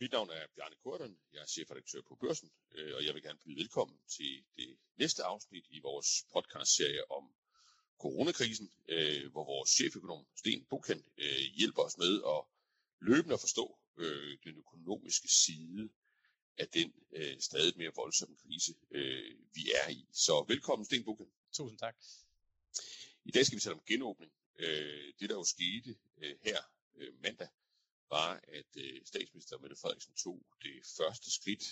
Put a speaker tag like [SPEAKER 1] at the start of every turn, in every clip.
[SPEAKER 1] Mit navn er Bjarne Korten, jeg er chefredaktør på Børsen, øh, og jeg vil gerne byde velkommen til det næste afsnit i vores podcastserie om coronakrisen, øh, hvor vores cheføkonom Sten Bukan øh, hjælper os med at løbende at forstå den økonomiske side af den stadig mere voldsomme krise, vi er i. Så velkommen Sten Bukan.
[SPEAKER 2] Tusind tak.
[SPEAKER 1] I dag skal vi tale om genåbning. Det der jo skete her mandag, var, at øh, statsminister Mette Frederiksen tog det første skridt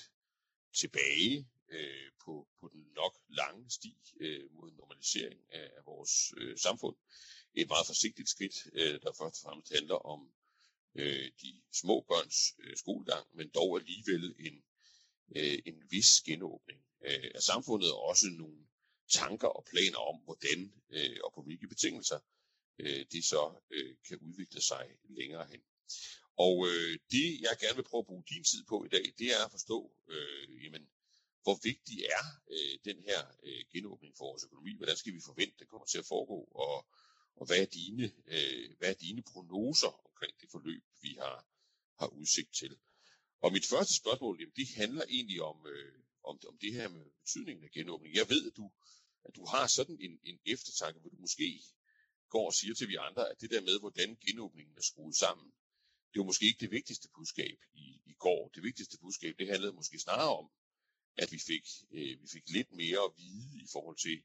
[SPEAKER 1] tilbage øh, på, på den nok lange sti øh, mod normalisering af, af vores øh, samfund. Et meget forsigtigt skridt, øh, der først og fremmest handler om øh, de små børns øh, skolegang, men dog alligevel en, øh, en vis genåbning øh, af samfundet, og også nogle tanker og planer om, hvordan øh, og på hvilke betingelser øh, det så øh, kan udvikle sig længere hen. Og øh, det, jeg gerne vil prøve at bruge din tid på i dag, det er at forstå, øh, jamen, hvor vigtig er øh, den her øh, genåbning for vores økonomi? Hvordan skal vi forvente, den kommer til at foregå? Og, og hvad, er dine, øh, hvad er dine prognoser omkring det forløb, vi har, har udsigt til? Og mit første spørgsmål, jamen, det handler egentlig om, øh, om, om det her med betydningen af genåbning. Jeg ved, at du, at du har sådan en, en eftertanke, hvor du måske går og siger til vi andre, at det der med, hvordan genåbningen er skruet sammen, det var måske ikke det vigtigste budskab i, i går. Det vigtigste budskab, det handlede måske snarere om, at vi fik, øh, vi fik lidt mere at vide i forhold til,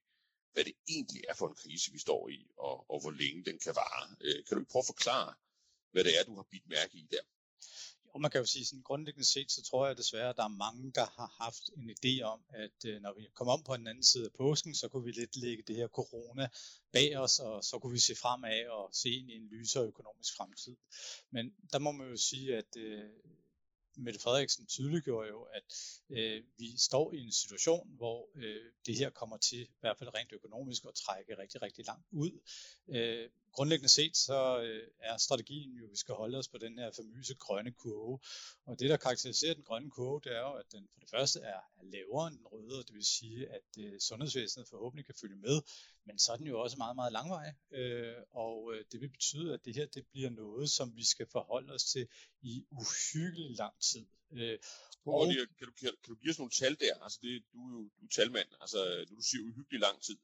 [SPEAKER 1] hvad det egentlig er for en krise, vi står i, og, og hvor længe den kan vare. Øh, kan du prøve at forklare, hvad det er, du har bidt mærke i der?
[SPEAKER 2] Og man kan jo sige, sådan grundlæggende set, så tror jeg desværre, at der er mange, der har haft en idé om, at øh, når vi kommer om på den anden side af påsken, så kunne vi lidt lægge det her corona bag os, og så kunne vi se fremad og se ind i en lysere økonomisk fremtid. Men der må man jo sige, at øh, Mette Frederiksen tydeliggjorde jo, at øh, vi står i en situation, hvor øh, det her kommer til, i hvert fald rent økonomisk, at trække rigtig, rigtig langt ud. Øh, grundlæggende set, så øh, er strategien jo, at vi skal holde os på den her famøse grønne kurve. Og det, der karakteriserer den grønne kurve, det er jo, at den for det første er, lavere end den røde, og det vil sige, at øh, sundhedsvæsenet forhåbentlig kan følge med, men så er den jo også meget, meget langvej. Øh, og øh, det vil betyde, at det her det bliver noget, som vi skal forholde os til i uhyggelig lang tid. Øh,
[SPEAKER 1] og, kan, du, kan, kan du give os nogle tal der? Altså det, du er jo du er talmand, altså når du siger uhyggelig lang tid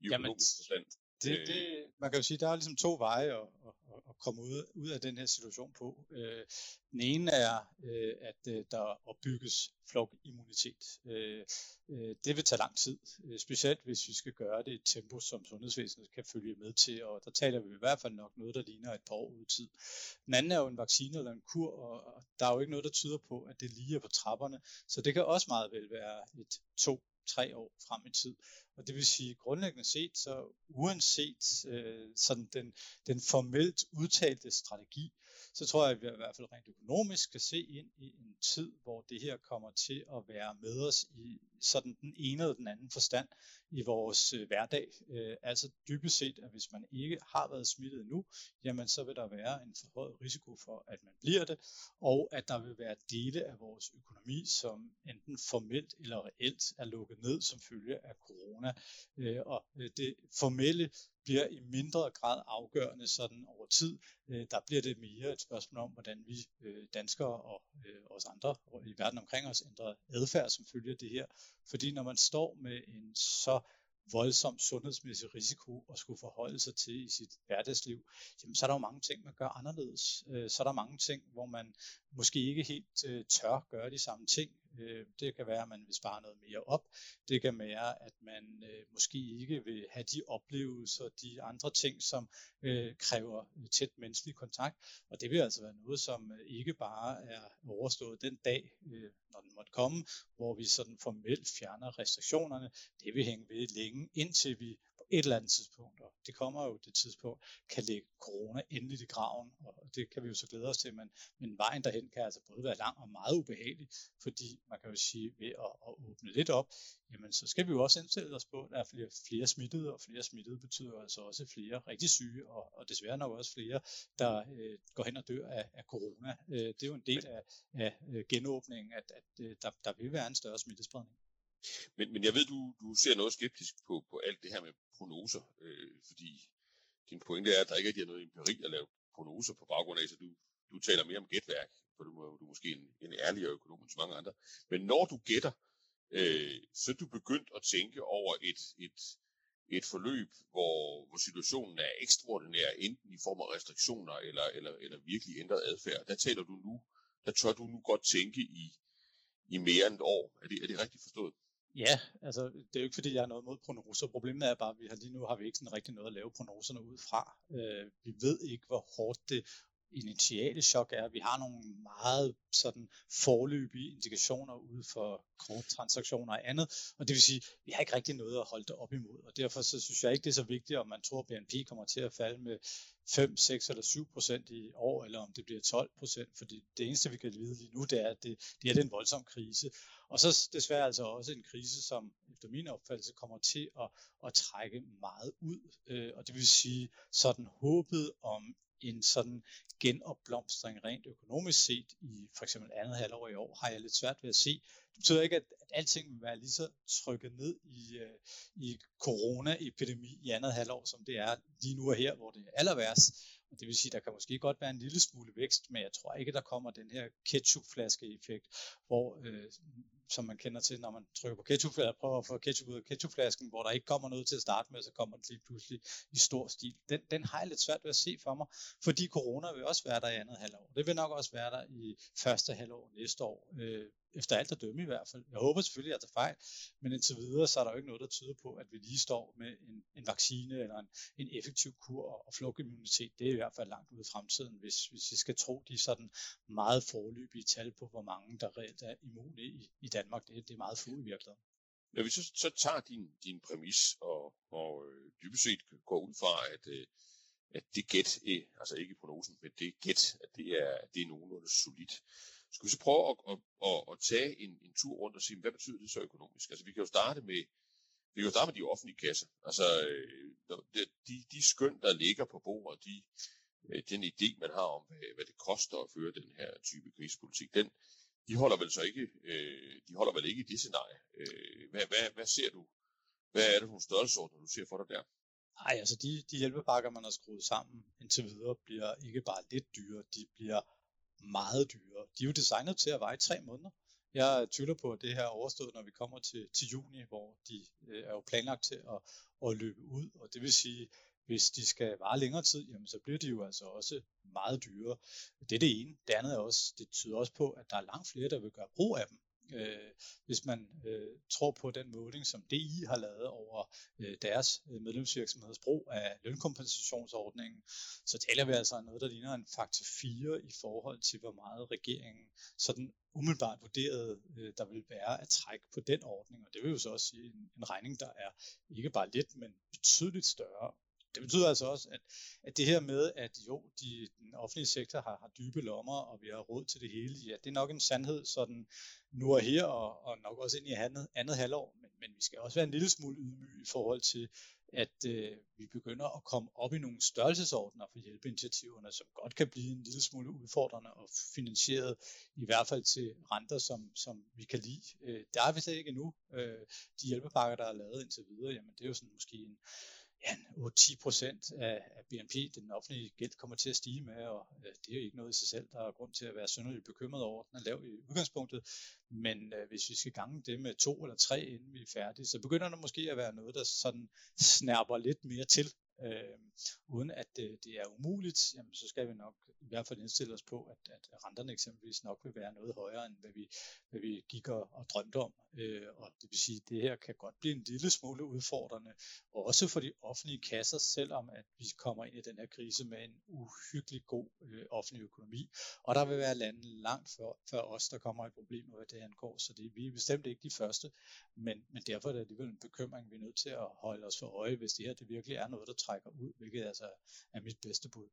[SPEAKER 1] i økonomisk forstand.
[SPEAKER 2] Det, øh. det, man kan jo sige, der er ligesom to veje at, at, at komme ud, ud af den her situation på. Øh, den ene er, øh, at der opbygges flokimmunitet. Øh, øh, det vil tage lang tid, øh, specielt hvis vi skal gøre det i et tempo, som sundhedsvæsenet kan følge med til, og der taler vi i hvert fald nok noget, der ligner et par år ud i tid. Den anden er jo en vaccine eller en kur, og der er jo ikke noget, der tyder på, at det lige er på trapperne, så det kan også meget vel være et to tre år frem i tid. Og det vil sige, grundlæggende set, så uanset øh, sådan den, den formelt udtalte strategi, så tror jeg, at vi i hvert fald rent økonomisk kan se ind i en tid, hvor det her kommer til at være med os i sådan den ene eller den anden forstand i vores øh, hverdag. Øh, altså dybest set, at hvis man ikke har været smittet endnu, jamen så vil der være en forhøjet risiko for, at man bliver det, og at der vil være dele af vores økonomi, som enten formelt eller reelt er lukket ned som følge af corona. Øh, og øh, det formelle bliver i mindre grad afgørende sådan over tid. Øh, der bliver det mere et spørgsmål om, hvordan vi øh, danskere og øh, os andre i verden omkring os ændrer adfærd som følge af det her. Fordi når man står med en så voldsom sundhedsmæssig risiko at skulle forholde sig til i sit hverdagsliv, jamen så er der jo mange ting, man gør anderledes. Øh, så er der mange ting, hvor man måske ikke helt øh, tør gøre de samme ting. Øh, det kan være, at man vil spare noget mere op. Det kan være, at man øh, måske ikke vil have de oplevelser, de andre ting, som øh, kræver øh, tæt menneskelig kontakt. Og det vil altså være noget, som ikke bare er overstået den dag, når den måtte komme, hvor vi sådan formelt fjerner restriktionerne. Det vil hænge ved længe, indtil vi et eller andet tidspunkt, og det kommer jo det tidspunkt, kan lægge corona endeligt i graven, og det kan vi jo så glæde os til, men, men vejen derhen kan altså både være lang og meget ubehagelig, fordi man kan jo sige, ved at, at åbne lidt op, jamen så skal vi jo også indstille os på, at der er flere, flere smittede, og flere smittede betyder altså også flere rigtig syge, og, og desværre nok også flere, der øh, går hen og dør af, af corona. Øh, det er jo en del af, af øh, genåbningen, at, at øh, der, der vil være en større smittespredning.
[SPEAKER 1] Men, men jeg ved, du, du ser noget skeptisk på, på alt det her med prognoser, øh, fordi din pointe er, at der ikke er noget empiri at lave prognoser på baggrund af, så du, du taler mere om gætværk, for du, du er måske en, en ærligere økonom end så mange andre. Men når du gætter, øh, så er du begyndt at tænke over et, et, et forløb, hvor, hvor situationen er ekstraordinær, enten i form af restriktioner eller, eller, eller virkelig ændret adfærd. Der taler du nu, der tør du nu godt tænke i, i mere end et år. Er det, er det rigtigt forstået?
[SPEAKER 2] Ja, altså det er jo ikke fordi, jeg har noget mod prognoser. Problemet er bare, at vi har lige nu har vi ikke sådan rigtig noget at lave prognoserne ud fra. Øh, vi ved ikke, hvor hårdt det initiale chok er, at vi har nogle meget sådan forløbige indikationer ude for korttransaktioner og andet, og det vil sige, at vi har ikke rigtig noget at holde det op imod, og derfor så synes jeg ikke, det er så vigtigt, om man tror, at BNP kommer til at falde med 5, 6 eller 7 procent i år, eller om det bliver 12 procent, For det eneste, vi kan vide lige nu, det er, at det, det er en voldsom krise. Og så desværre altså også en krise, som efter min opfattelse kommer til at, at trække meget ud, øh, og det vil sige sådan håbet om en sådan genopblomstring rent økonomisk set i for eksempel andet halvår i år, har jeg lidt svært ved at se. Det betyder ikke, at, at alting vil være lige så trykket ned i, uh, i coronaepidemi i andet halvår, som det er lige nu og her, hvor det er aller værst. Og det vil sige, at der kan måske godt være en lille smule vækst, men jeg tror ikke, der kommer den her ketchupflaske-effekt, hvor øh, som man kender til, når man trykker på ketchup, eller prøver at få ketchup ud af ketchupflasken, hvor der ikke kommer noget til at starte med, så kommer det lige pludselig i stor stil. Den, den har jeg lidt svært ved at se for mig, fordi corona vil også være der i andet halvår. Det vil nok også være der i første halvår næste år. Øh, efter alt at dømme i hvert fald. Jeg håber selvfølgelig, at jeg tager fejl, men indtil videre, så er der jo ikke noget, der tyder på, at vi lige står med en, en vaccine eller en, en effektiv kur og, og flugtimmunitet. Det er i hvert fald langt ude i fremtiden, hvis, hvis vi skal tro de sådan meget forløbige tal på, hvor mange der reelt er immune i, i Danmark. Det, det er meget få i virkeligheden.
[SPEAKER 1] Når vi så, så tager din, din præmis og, og øh, dybest set går ud fra, at, øh, at det gæt, øh, altså ikke prognosen, men det gæt, at det er, det er nogenlunde solidt, skal vi så prøve at, at, at, at tage en, en tur rundt og sige, hvad betyder det så økonomisk? Altså vi kan jo starte med, vi kan jo starte med de offentlige kasser. Altså øh, de, de skøn, der ligger på bordet, de, øh, den idé, man har om, hvad, hvad det koster at føre den her type krigspolitik, den, de holder vel så ikke, øh, de holder vel ikke i det scenarie. Øh, hvad, hvad, hvad ser du? Hvad er det for nogle størrelsesordner, du ser for dig der?
[SPEAKER 2] Nej, altså de, de hjælpepakker, man har skruet sammen indtil videre, bliver ikke bare lidt dyre, de bliver meget dyre. De er jo designet til at veje tre måneder. Jeg tvivler på, at det her er overstået, når vi kommer til, til juni, hvor de øh, er jo planlagt til at, at løbe ud. Og det vil sige, hvis de skal vare længere tid, jamen så bliver de jo altså også meget dyre. Det er det ene. Det andet er også, det tyder også på, at der er langt flere, der vil gøre brug af dem. Øh, hvis man øh, tror på den måling, som DI har lavet over øh, deres øh, medlemsvirksomheds brug af lønkompensationsordningen, så taler vi altså om noget, der ligner en faktor 4 i forhold til, hvor meget regeringen sådan umiddelbart vurderede, øh, der vil være at trække på den ordning. Og det vil jo så også sige en, en regning, der er ikke bare lidt, men betydeligt større. Det betyder altså også, at, at det her med, at jo, de, den offentlige sektor har, har dybe lommer, og vi har råd til det hele, ja, det er nok en sandhed sådan nu og her, og, og nok også ind i andet, andet halvår, men, men vi skal også være en lille smule ydmyge i forhold til, at øh, vi begynder at komme op i nogle størrelsesordner for hjælpeinitiativerne, som godt kan blive en lille smule udfordrende og finansieret, i hvert fald til renter, som, som vi kan lide. Øh, der er vi slet ikke endnu. Øh, de hjælpepakker, der er lavet indtil videre, jamen det er jo sådan måske en 8-10 procent af, af BNP, den offentlige gæld kommer til at stige med, og øh, det er jo ikke noget i sig selv, der er grund til at være synderligt bekymret over. Den er lav i udgangspunktet, men øh, hvis vi skal gange det med to eller tre, inden vi er færdige, så begynder der måske at være noget, der sådan snærper lidt mere til. Øh, uden at det, det er umuligt, jamen, så skal vi nok i hvert fald indstille os på, at, at renterne eksempelvis nok vil være noget højere, end hvad vi, hvad vi gik og, og drømte om. Øh, og det vil sige, at det her kan godt blive en lille smule udfordrende, også for de offentlige kasser, selvom at vi kommer ind i den her krise med en uhyggelig god øh, offentlig økonomi. Og der vil være lande langt før, før os, der kommer i problemer, hvad det angår, så det, vi er bestemt ikke de første, men, men derfor er det alligevel en bekymring, vi er nødt til at holde os for øje, hvis det her det virkelig er noget, der trækker ud, hvilket altså er mit bedste bud.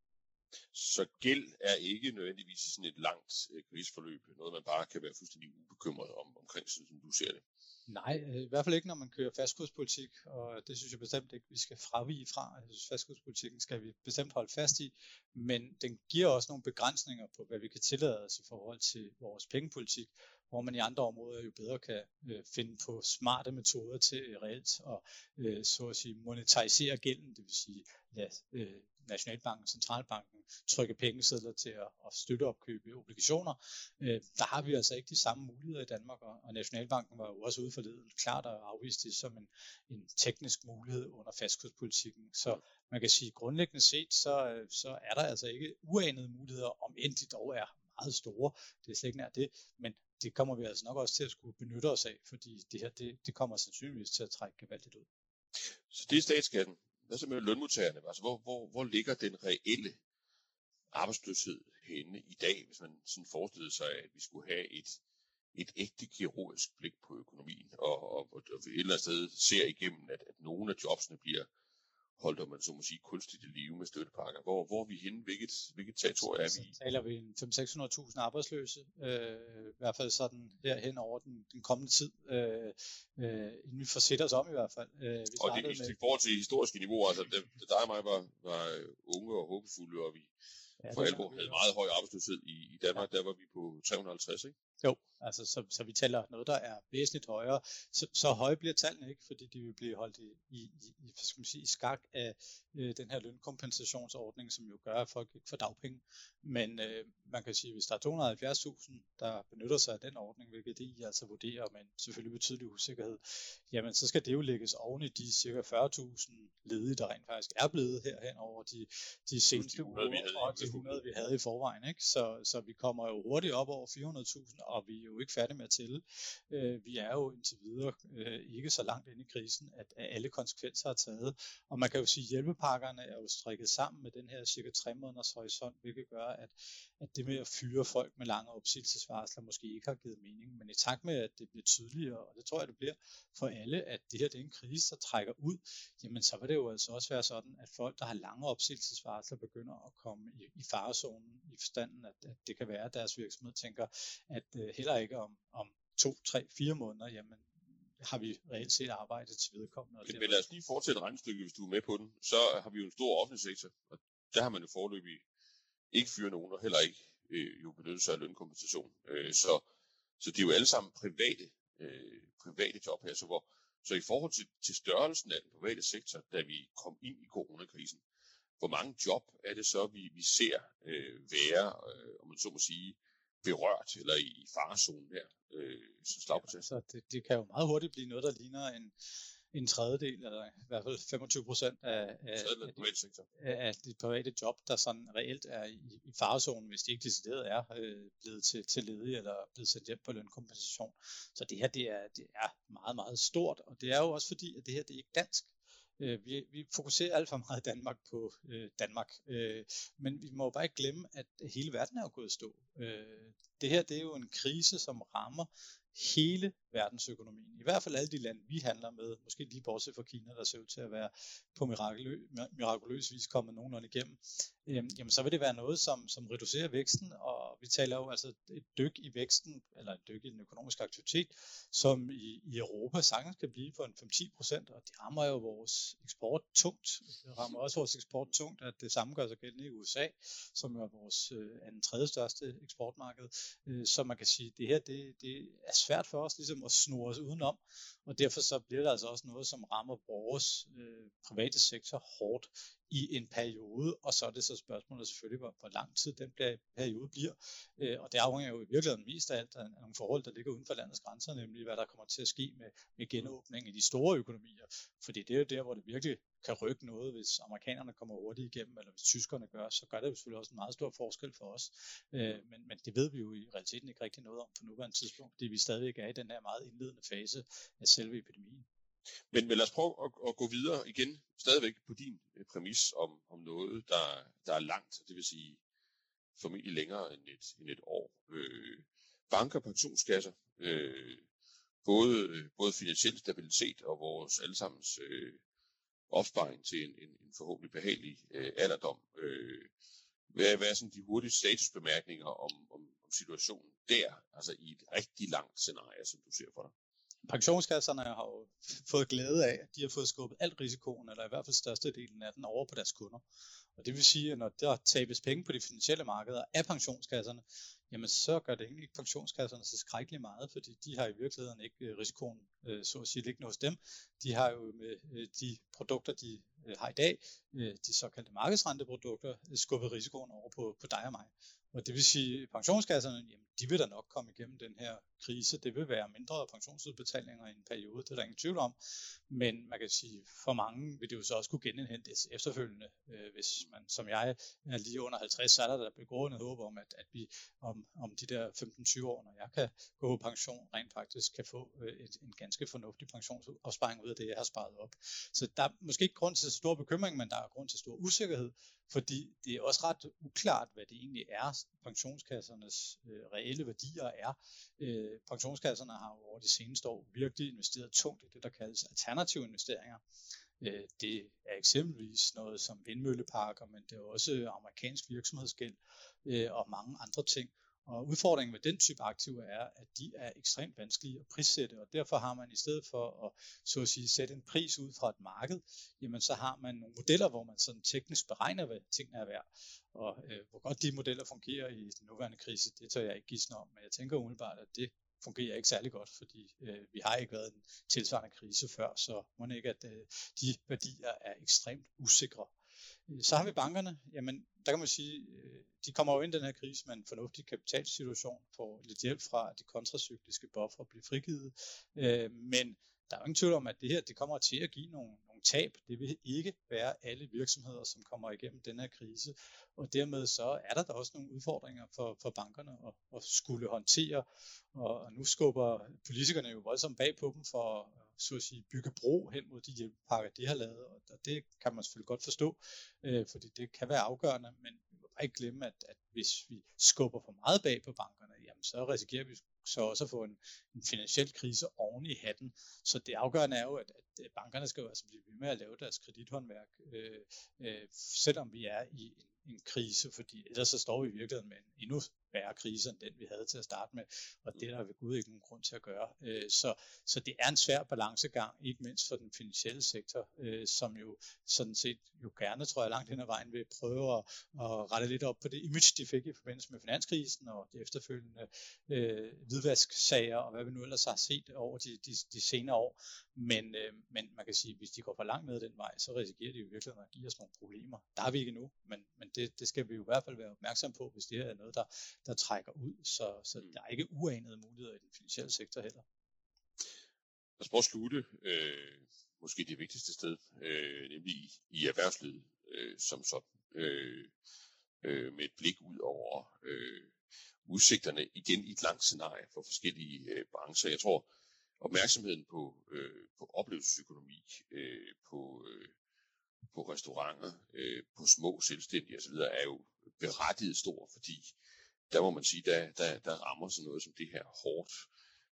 [SPEAKER 1] Så gæld er ikke nødvendigvis sådan et langt øh, krigsforløb, noget man bare kan være fuldstændig ubekymret om, omkring, som du ser det.
[SPEAKER 2] Nej, øh, i hvert fald ikke, når man kører fastkurspolitik, og det synes jeg bestemt ikke, vi skal fravige fra. Jeg synes, fastkurspolitikken skal vi bestemt holde fast i, men den giver også nogle begrænsninger på, hvad vi kan tillade os i forhold til vores pengepolitik, hvor man i andre områder jo bedre kan øh, finde på smarte metoder til øh, reelt at øh, så at sige, monetarisere gælden, det vil sige lade øh, Nationalbanken, Centralbanken, trykke pengesedler til at, at støtte opkøbe obligationer. Øh, der har vi altså ikke de samme muligheder i Danmark, og, og Nationalbanken var jo også ude forleden klart at afvise det som en, en teknisk mulighed under fastkurspolitikken. Så man kan sige, grundlæggende set, så, øh, så er der altså ikke uanede muligheder, om end de dog er meget store. Det er slet ikke nær det, men det kommer vi altså nok også til at skulle benytte os af, fordi det her, det, det kommer sandsynligvis til at trække gevaldigt ud.
[SPEAKER 1] Så det er statsskatten. Hvad så med lønmodtagerne? Altså, hvor, hvor, hvor ligger den reelle arbejdsløshed henne i dag, hvis man sådan forestillede sig, at vi skulle have et, et ægte kirurgisk blik på økonomien, og, og, og et eller andet sted ser igennem, at, at nogle af jobsene bliver holdt, om man så må sige, kunstigt i live med støttepakker. Hvor, hvor er vi henne? Hvilket, hvilket territorium er vi i?
[SPEAKER 2] Så taler vi 500-600.000 arbejdsløse, øh, i hvert fald sådan herhen over den, den kommende tid, øh, øh, inden vi får set os om i hvert fald. Øh,
[SPEAKER 1] vi og det, med... i forhold til historiske niveauer, altså det, det dig og mig var, var unge og håbefulde, og vi ja, for alvor havde meget høj arbejdsløshed i, i Danmark, ja. der var vi på 350, ikke?
[SPEAKER 2] Jo, altså så, så vi taler noget, der er væsentligt højere. Så, så høje bliver tallene ikke, fordi de vil blive holdt i, i, i, skal man sige, i skak af øh, den her lønkompensationsordning, som jo gør, at folk ikke får dagpenge. Men øh, man kan sige, at hvis der er 270.000, der benytter sig af den ordning, hvilket de altså vurderer, men selvfølgelig betydelig usikkerhed, jamen så skal det jo lægges oven i de ca. 40.000 ledige, der rent faktisk er blevet herhen over de, de seneste uger, og de 100, vi havde i forvejen. Ikke? Så, så vi kommer jo hurtigt op over 400.000, og vi er jo ikke færdige med at tælle. Øh, vi er jo indtil videre øh, ikke så langt inde i krisen, at, at alle konsekvenser er taget. Og man kan jo sige, at hjælpepakkerne er jo strikket sammen med den her cirka 3 måneders horisont, hvilket gør, at, at det med at fyre folk med lange opsigelsesvarsler måske ikke har givet mening. Men i takt med, at det bliver tydeligere, og det tror jeg, det bliver for alle, at det her det er en krise, der trækker ud, jamen så vil det jo altså også være sådan, at folk, der har lange opsigelsesvarsler, begynder at komme i, i farezonen i forstanden, at, at det kan være, at deres virksomhed tænker, at heller ikke om, om to, tre, fire måneder, jamen har vi reelt set arbejdet til vedkommende.
[SPEAKER 1] Men, men lad os lige fortsætte regnestykket, hvis du er med på den. Så har vi jo en stor offentlig sektor, og der har man jo forløbig ikke fyret nogen, og heller ikke øh, jo benyttet sig af lønkompensation. Øh, så, så det er jo alle sammen private, øh, private job her. Så, hvor, så i forhold til, til størrelsen af den private sektor, da vi kom ind i coronakrisen, hvor mange job er det så, vi, vi ser øh, være, øh, om man så må sige, berørt eller i, i farezonen her, øh, som slagprocent? Ja,
[SPEAKER 2] så det, det kan jo meget hurtigt blive noget, der ligner en, en tredjedel, eller i hvert fald 25 procent af, af, af, de, af de private job, der sådan reelt er i, i farezonen, hvis de ikke decideret er øh, blevet til, til ledige eller blevet sendt hjem på lønkompensation. Så det her, det er, det er meget, meget stort, og det er jo også fordi, at det her, det er ikke dansk. Øh, vi, vi fokuserer alt for meget i Danmark på øh, Danmark, øh, men vi må jo bare ikke glemme, at hele verden er jo gået stå. Øh, det her det er jo en krise, som rammer hele verdensøkonomien. I hvert fald alle de lande, vi handler med, måske lige bortset fra Kina, der ser ud til at være på mirakuløs, mirakuløs vis kommet nogenlunde igennem, øhm, jamen så vil det være noget, som, som reducerer væksten, og vi taler jo altså et dyk i væksten, eller et dyk i den økonomiske aktivitet, som i, i Europa sagtens kan blive på en 5-10 procent, og det rammer jo vores eksport tungt. Det rammer også vores eksport tungt, at det samme gør sig gældende i USA, som er vores øh, anden tredje største eksportmarked. Øh, så man kan sige, at det her det, det er svært for os ligesom at snurre os udenom, og derfor så bliver det altså også noget, som rammer vores øh, private sektor hårdt i en periode, og så er det så spørgsmålet selvfølgelig, hvor, hvor lang tid den periode bliver. Øh, og det afhænger jo i virkeligheden mest af alt af nogle forhold, der ligger uden for landets grænser, nemlig hvad der kommer til at ske med, med genåbning i de store økonomier. Fordi det er jo der, hvor det virkelig kan rykke noget, hvis amerikanerne kommer hurtigt igennem, eller hvis tyskerne gør, så gør det jo selvfølgelig også en meget stor forskel for os. Øh, men, men det ved vi jo i realiteten ikke rigtig noget om på nuværende tidspunkt, fordi vi stadigvæk er i den her meget indledende fase af selve epidemien.
[SPEAKER 1] Men, men lad os prøve at, at gå videre igen, stadigvæk på din øh, præmis om, om noget, der, der er langt, det vil sige formentlig længere end et, end et år. Øh, banker, pensionskasser, øh, både, øh, både finansiel stabilitet og vores allesammens øh, opsparing til en, en, en forhåbentlig behagelig øh, alderdom. Øh, hvad, hvad er sådan de hurtige statusbemærkninger om, om, om situationen der, altså i et rigtig langt scenarie, som du ser for dig?
[SPEAKER 2] Pensionskasserne har jo fået glæde af, at de har fået skubbet alt risikoen, eller i hvert fald størstedelen af den, over på deres kunder. Og det vil sige, at når der tabes penge på de finansielle markeder af pensionskasserne, jamen så gør det egentlig ikke pensionskasserne så skrækkeligt meget, fordi de har i virkeligheden ikke øh, risikoen, øh, så at sige, liggende hos dem. De har jo med øh, de produkter, de har i dag, de såkaldte markedsrenteprodukter, skubbet risikoen over på, på dig og mig. Og det vil sige, at pensionskasserne, jamen, de vil da nok komme igennem den her krise. Det vil være mindre pensionsudbetalinger i en periode, det er der ingen tvivl om. Men man kan sige, for mange vil det jo så også kunne genindhentes efterfølgende. Øh, hvis man, som jeg, er lige under 50, så er der, der begrundet håb om, at, at vi om, om de der 15-20 år, når jeg kan gå på pension, rent faktisk kan få øh, et, en ganske fornuftig pensionsopsparing ud af det, jeg har sparet op. Så der er måske ikke grund til stor bekymring, men der er grund til stor usikkerhed, fordi det er også ret uklart, hvad det egentlig er, pensionskassernes øh, reelle værdier er. Øh, pensionskasserne har over de seneste år virkelig investeret tungt i det, der kaldes alternative investeringer. Øh, det er eksempelvis noget som vindmølleparker, men det er også amerikansk virksomhedsgæld øh, og mange andre ting. Og udfordringen med den type aktiver er, at de er ekstremt vanskelige at prissætte, og derfor har man i stedet for at, så at sige, sætte en pris ud fra et marked, jamen så har man nogle modeller, hvor man sådan teknisk beregner, hvad tingene er værd. Og øh, hvor godt de modeller fungerer i den nuværende krise, det tør jeg ikke gisne om, men jeg tænker umiddelbart, at det fungerer ikke særlig godt, fordi øh, vi har ikke været en tilsvarende krise før, så må ikke, at øh, de værdier er ekstremt usikre. Så har vi bankerne, jamen der kan man sige, øh, de kommer jo ind i den her krise med en fornuftig kapitalsituation, får lidt hjælp fra, at de kontracykliske buffer bliver frigivet, øh, men der er jo ingen tvivl om, at det her det kommer til at give nogle tab. Det vil ikke være alle virksomheder, som kommer igennem den her krise, og dermed så er der da også nogle udfordringer for, for bankerne at, at skulle håndtere, og nu skubber politikerne jo voldsomt bag på dem for så at sige, bygge bro hen mod de hjælpepakker, de har lavet, og det kan man selvfølgelig godt forstå, øh, fordi det kan være afgørende, men vi må bare ikke glemme, at, at hvis vi skubber for meget bag på bankerne, jamen så risikerer vi så også at få en, en finansiel krise oven i hatten. Så det afgørende er jo, at, at øh, bankerne skal jo altså blive ved med at lave deres kredithåndværk, øh, øh, selvom vi er i en en krise, fordi ellers så står vi i virkeligheden med en endnu værre krise end den, vi havde til at starte med, og det er der ved Gud ikke nogen grund til at gøre. Øh, så, så det er en svær balancegang, ikke mindst for den finansielle sektor, øh, som jo sådan set jo gerne, tror jeg, langt hen ad vejen vil prøve at, at rette lidt op på det image, de fik i forbindelse med finanskrisen og de efterfølgende øh, hvidvasksager og hvad vi nu ellers har set over de, de, de senere år. Men, øh, men man kan sige, at hvis de går for langt ned den vej, så risikerer de jo virkelig at give os nogle problemer. Der er vi ikke nu, men, men det, det skal vi jo i hvert fald være opmærksom på, hvis det her er noget, der, der trækker ud. Så, så mm. der er ikke uanede muligheder i den finansielle sektor heller.
[SPEAKER 1] Lad os prøve at slutte øh, måske det vigtigste sted, øh, nemlig i, i erhvervslivet øh, som sådan. Øh, øh, med et blik ud over øh, udsigterne igen i et langt scenarie for forskellige øh, brancher. Jeg tror, opmærksomheden på, øh, på oplevelsesøkonomi, øh, på, øh, på restauranter, øh, på små selvstændige osv. er jo berettiget stor, fordi der må man sige, der, der, der rammer sådan noget som det her hårdt.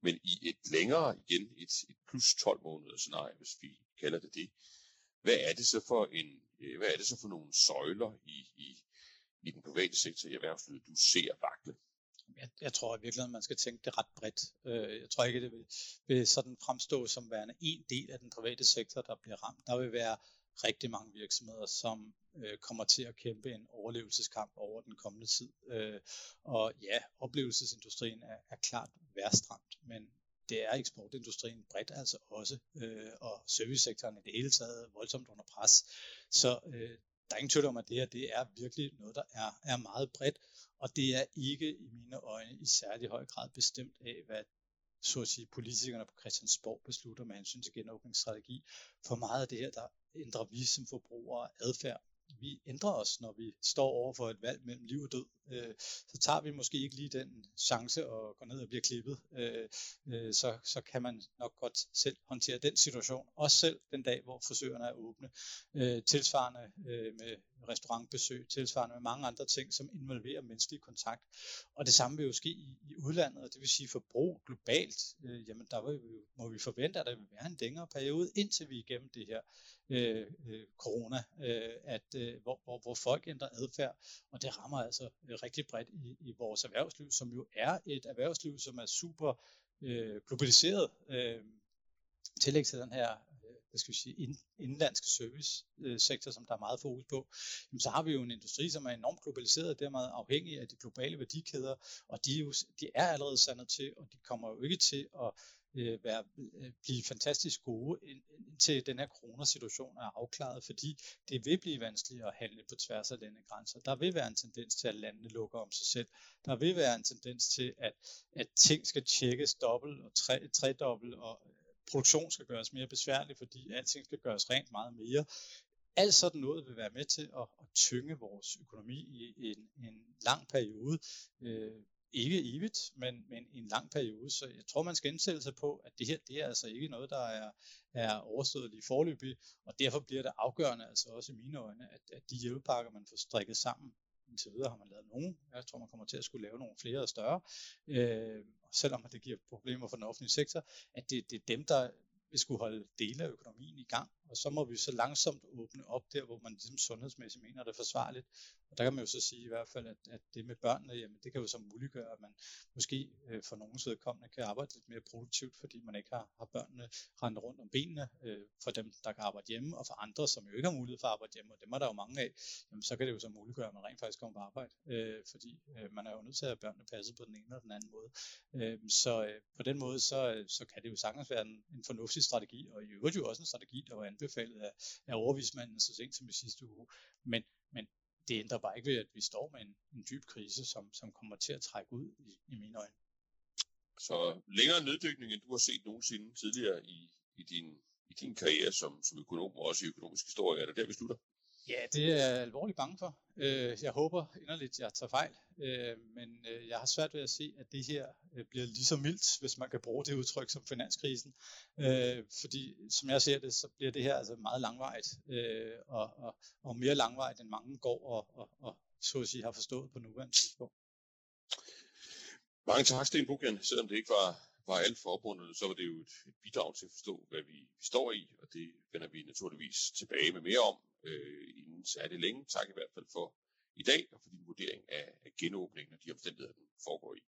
[SPEAKER 1] Men i et længere, igen et, et plus 12 måneder scenarie, hvis vi kalder det det, hvad er det så for en, øh, hvad er det så for nogle søjler i, i, i den private sektor i erhvervslivet, du ser vakle?
[SPEAKER 2] jeg, jeg tror i virkeligheden, man skal tænke det ret bredt. Øh, jeg tror ikke, det vil, vil sådan fremstå som værende en del af den private sektor, der bliver ramt. Der vil være rigtig mange virksomheder, som øh, kommer til at kæmpe en overlevelseskamp over den kommende tid. Øh, og ja, oplevelsesindustrien er, er klart værst ramt, men det er eksportindustrien bredt altså også, øh, og servicesektoren i det hele taget voldsomt under pres. Så øh, der er ingen tvivl om, at det her det er virkelig noget, der er, er meget bredt, og det er ikke i mine øjne i særlig høj grad bestemt af, hvad så at sige, politikerne på Christiansborg beslutter med hensyn til genåbningsstrategi. For meget af det her, der ændrer vi som forbrugere adfærd vi ændrer os, når vi står over for et valg mellem liv og død. Øh, så tager vi måske ikke lige den chance og går ned og bliver klippet. Øh, øh, så, så kan man nok godt selv håndtere den situation. Også selv den dag, hvor frisørerne er åbne. Øh, tilsvarende øh, med restaurantbesøg, tilsvarende med mange andre ting, som involverer menneskelig kontakt. Og det samme vil jo ske i, i udlandet, og det vil sige forbrug globalt. Øh, jamen der vil må vi forvente, at der vil være en længere periode, indtil vi er igennem det her øh, øh, corona, øh, at, øh, hvor, hvor, hvor folk ændrer adfærd, og det rammer altså øh, rigtig bredt i, i vores erhvervsliv, som jo er et erhvervsliv, som er super øh, globaliseret øh, tillæg til den her hvad skal vi sige, ind, indlandske servicesektor, som der er meget fokus på, jamen, så har vi jo en industri, som er enormt globaliseret, og dermed afhængig af de globale værdikæder, og de er, jo, de er allerede sandet til, og de kommer jo ikke til at øh, være, øh, blive fantastisk gode, indtil den her coronasituation er afklaret, fordi det vil blive vanskeligt at handle på tværs af landegrænser. Der vil være en tendens til, at landene lukker om sig selv. Der vil være en tendens til, at, at ting skal tjekkes dobbelt og tre, tredobbelt, og produktion skal gøres mere besværlig, fordi alting skal gøres rent meget mere. Alt sådan noget vil være med til at, at tynge vores økonomi i en, en lang periode. Øh, ikke evigt, men, men en lang periode. Så jeg tror, man skal indstille sig på, at det her det er altså ikke noget, der er, er overstået lige forløbig, og derfor bliver det afgørende, altså også i mine øjne, at, at de hjælpepakker, man får strikket sammen, indtil videre har man lavet nogen. Jeg tror, man kommer til at skulle lave nogle flere og større, øh, selvom det giver problemer for den offentlige sektor, at det, det er dem, der vi skulle holde dele af økonomien i gang, og så må vi så langsomt åbne op der, hvor man ligesom sundhedsmæssigt mener, det er forsvarligt, og der kan man jo så sige i hvert fald, at, at det med børnene, jamen det kan jo så muliggøre, at man måske øh, for nogens vedkommende kan arbejde lidt mere produktivt, fordi man ikke har, har børnene rendt rundt om benene øh, for dem, der kan arbejde hjemme, og for andre, som jo ikke har mulighed for at arbejde hjemme, og dem er der jo mange af, jamen så kan det jo så muliggøre, at man rent faktisk kommer på arbejde, øh, fordi øh, man er jo nødt til at have børnene passet på den ene eller den anden måde. Øh, så øh, på den måde, så, øh, så kan det jo sagtens være en, en fornuftig strategi, og i øvrigt jo også en strategi, der var anbefalet af, af overvismanden så sent som i sidste uge. Men, men det ændrer bare ikke ved, at vi står med en, en dyb krise, som, som kommer til at trække ud i, i mine øjne.
[SPEAKER 1] Så længere neddykning, end du har set nogensinde tidligere i, i, din, i din karriere som, som økonom, og også i økonomisk historie, er det der, vi slutter?
[SPEAKER 2] Ja, det er jeg alvorligt bange for. Øh, jeg håber inderligt, at jeg tager fejl, øh, men øh, jeg har svært ved at se, at det her bliver lige så mildt, hvis man kan bruge det udtryk som finanskrisen. Fordi som jeg ser det, så bliver det her altså meget langvejt, og, og, og mere langvejt, end mange går og, og, og så at sige har forstået på nuværende tidspunkt.
[SPEAKER 1] Mange tak, Sten Bukken. Selvom det ikke var, var alt for oprundet, så var det jo et, et bidrag til at forstå, hvad vi, vi står i, og det vender vi naturligvis tilbage med mere om øh, inden særlig længe. Tak i hvert fald for i dag og for din vurdering af, af genåbningen og de omstændigheder, den foregår i.